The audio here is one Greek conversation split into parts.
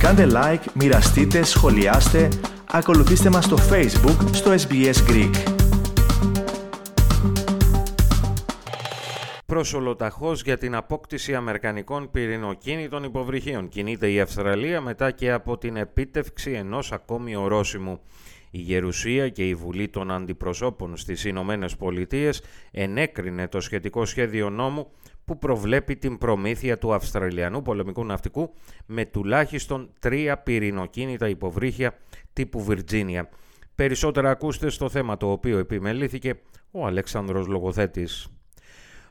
Κάντε like, μοιραστείτε, σχολιάστε, ακολουθήστε μας στο Facebook, στο SBS Greek. Προσολοταχώς για την απόκτηση αμερικανικών πυρηνοκίνητων υποβρυχίων κινείται η Αυστραλία μετά και από την επίτευξη ενός ακόμη ορόσημου. Η Γερουσία και η Βουλή των Αντιπροσώπων στις Ηνωμένες Πολιτείες ενέκρινε το σχετικό σχέδιο νόμου που προβλέπει την προμήθεια του Αυστραλιανού πολεμικού ναυτικού με τουλάχιστον τρία πυρηνοκίνητα υποβρύχια τύπου Βιρτζίνια. Περισσότερα ακούστε στο θέμα το οποίο επιμελήθηκε ο Αλέξανδρος Λογοθέτης.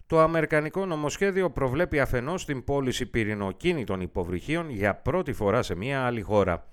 Το Αμερικανικό νομοσχέδιο προβλέπει αφενός την πώληση πυρηνοκίνητων υποβρυχίων για πρώτη φορά σε μια άλλη χώρα.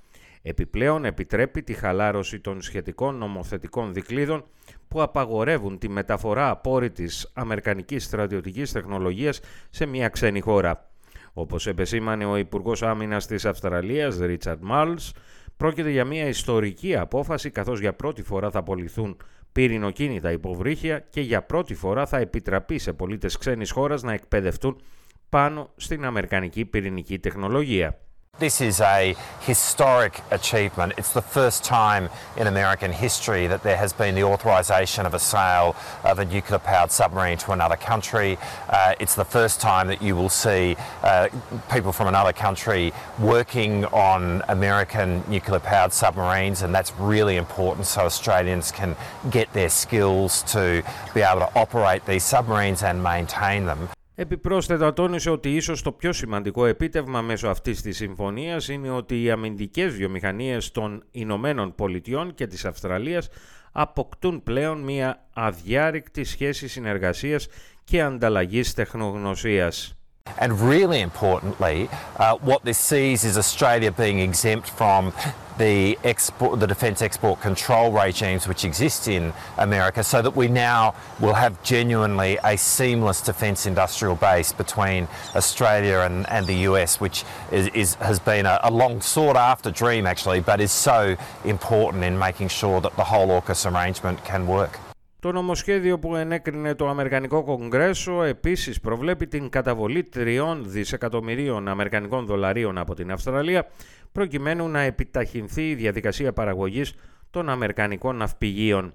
Επιπλέον επιτρέπει τη χαλάρωση των σχετικών νομοθετικών δικλείδων που απαγορεύουν τη μεταφορά απόρριτης αμερικανικής στρατιωτικής τεχνολογίας σε μια ξένη χώρα. Όπως επεσήμανε ο Υπουργός Άμυνας της Αυστραλίας, Ρίτσαρντ Μάλς, πρόκειται για μια ιστορική απόφαση καθώς για πρώτη φορά θα απολυθούν πυρηνοκίνητα υποβρύχια και για πρώτη φορά θα επιτραπεί σε πολίτες ξένης χώρας να εκπαιδευτούν πάνω στην αμερικανική πυρηνική τεχνολογία. This is a historic achievement. It's the first time in American history that there has been the authorisation of a sale of a nuclear powered submarine to another country. Uh, it's the first time that you will see uh, people from another country working on American nuclear powered submarines, and that's really important so Australians can get their skills to be able to operate these submarines and maintain them. Επιπρόσθετα τόνισε ότι ίσως το πιο σημαντικό επίτευγμα μέσω αυτής της συμφωνίας είναι ότι οι αμυντικές βιομηχανίες των Ηνωμένων Πολιτειών και της Αυστραλίας αποκτούν πλέον μια αδιάρρηκτη σχέση συνεργασίας και ανταλλαγής τεχνογνωσίας. And really importantly, uh, what this sees is Australia being exempt from the export, the defence export control regimes which exist in America, so that we now will have genuinely a seamless defence industrial base between Australia and, and the US, which is, is has been a, a, long sought after dream actually, but is so important in making sure that the whole AUKUS arrangement can work. Το νομοσχέδιο που ενέκρινε το Αμερικανικό Κογκρέσο επίσης προβλέπει την καταβολή 3 δισεκατομμυρίων Αμερικανικών δολαρίων από την Αυστραλία προκειμένου να επιταχυνθεί η διαδικασία παραγωγής των Αμερικανικών ναυπηγείων.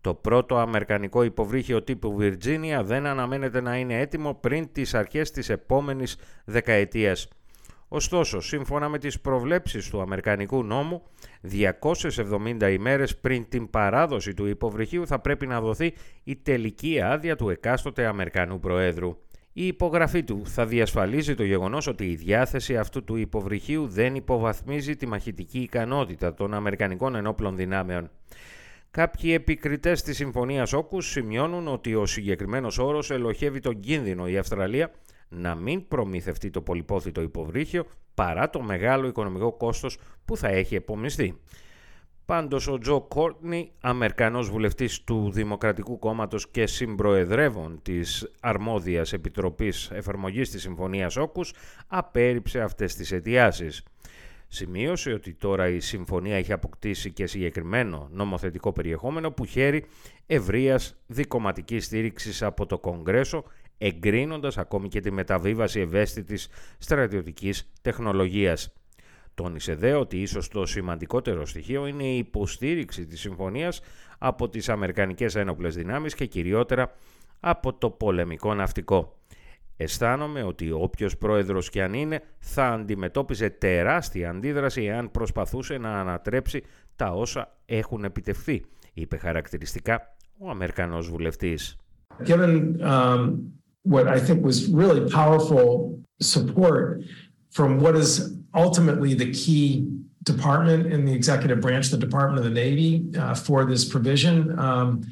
Το πρώτο Αμερικανικό υποβρύχιο τύπου Virginia δεν αναμένεται να είναι έτοιμο πριν τις αρχές της επόμενης δεκαετίας. Ωστόσο, σύμφωνα με τις προβλέψεις του Αμερικανικού νόμου, 270 ημέρες πριν την παράδοση του υποβρυχίου θα πρέπει να δοθεί η τελική άδεια του εκάστοτε Αμερικανού Προέδρου. Η υπογραφή του θα διασφαλίζει το γεγονός ότι η διάθεση αυτού του υποβρυχίου δεν υποβαθμίζει τη μαχητική ικανότητα των Αμερικανικών ενόπλων δυνάμεων. Κάποιοι επικριτές της Συμφωνίας Όκους σημειώνουν ότι ο συγκεκριμένος όρος ελοχεύει τον κίνδυνο η Αυστραλία να μην προμηθευτεί το πολυπόθητο υποβρύχιο παρά το μεγάλο οικονομικό κόστος που θα έχει επομιστεί. Πάντως ο Τζο Κόρτνι, Αμερικανός βουλευτής του Δημοκρατικού Κόμματος και συμπροεδρεύων της Αρμόδιας Επιτροπής Εφαρμογής της Συμφωνίας Όκους, απέρριψε αυτές τις αιτιάσεις. Σημείωσε ότι τώρα η συμφωνία έχει αποκτήσει και συγκεκριμένο νομοθετικό περιεχόμενο που χαίρει ευρείας δικοματικής στήριξης από το Κογκρέσο εγκρίνοντας ακόμη και τη μεταβίβαση ευαίσθητης στρατιωτικής τεχνολογίας. Τόνισε δε ότι ίσως το σημαντικότερο στοιχείο είναι η υποστήριξη της συμφωνίας από τις Αμερικανικές Ένοπλες Δυνάμεις και κυριότερα από το πολεμικό ναυτικό. Αισθάνομαι ότι όποιος πρόεδρος και αν είναι θα αντιμετώπιζε τεράστια αντίδραση εάν προσπαθούσε να ανατρέψει τα όσα έχουν επιτευχθεί, είπε χαρακτηριστικά ο Αμερικανός βουλευτής. Um, what I think was really powerful support from what is ultimately the key department in the executive branch, the Department of the Navy, uh, for this provision. Um,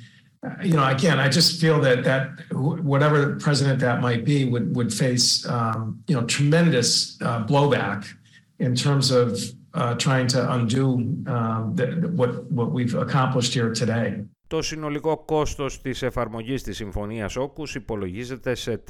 you know, again, I just feel that that whatever president that might be would would face um, you know tremendous uh, blowback in terms of uh, trying to undo um, the, what what we've accomplished here today. Το συνολικό κόστος της εφαρμογής της Συμφωνίας Όκους υπολογίζεται σε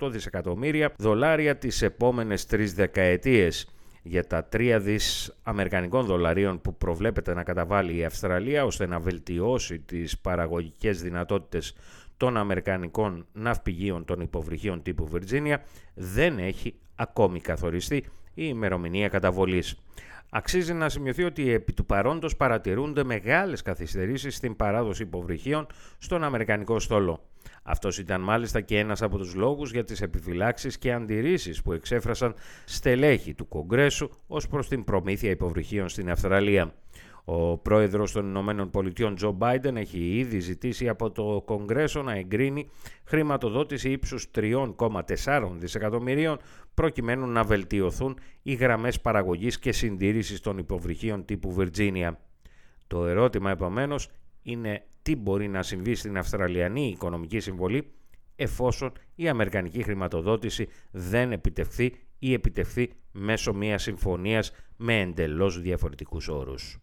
368 δισεκατομμύρια δολάρια τις επόμενες τρεις δεκαετίες. Για τα 3 δις Αμερικανικών δολαρίων που προβλέπεται να καταβάλει η Αυστραλία ώστε να βελτιώσει τις παραγωγικές δυνατότητες των Αμερικανικών ναυπηγείων των υποβρυχίων τύπου Βιρτζίνια δεν έχει ακόμη καθοριστεί η ημερομηνία καταβολής. Αξίζει να σημειωθεί ότι επί του παρόντος παρατηρούνται μεγάλες καθυστερήσεις στην παράδοση υποβρυχίων στον Αμερικανικό στόλο. Αυτός ήταν μάλιστα και ένας από τους λόγους για τις επιφυλάξεις και αντιρρήσεις που εξέφρασαν στελέχη του Κογκρέσου ως προς την προμήθεια υποβρυχίων στην Αυστραλία. Ο πρόεδρος των Ηνωμένων Πολιτειών Τζο Μπάιντεν έχει ήδη ζητήσει από το Κογκρέσο να εγκρίνει χρηματοδότηση ύψους 3,4 δισεκατομμυρίων προκειμένου να βελτιωθούν οι γραμμές παραγωγής και συντήρησης των υποβρυχίων τύπου Βιρτζίνια. Το ερώτημα επομένως είναι τι μπορεί να συμβεί στην Αυστραλιανή οικονομική συμβολή εφόσον η Αμερικανική χρηματοδότηση δεν επιτευχθεί ή επιτευχθεί μέσω μιας συμφωνίας με εντελώς διαφορετικούς όρους.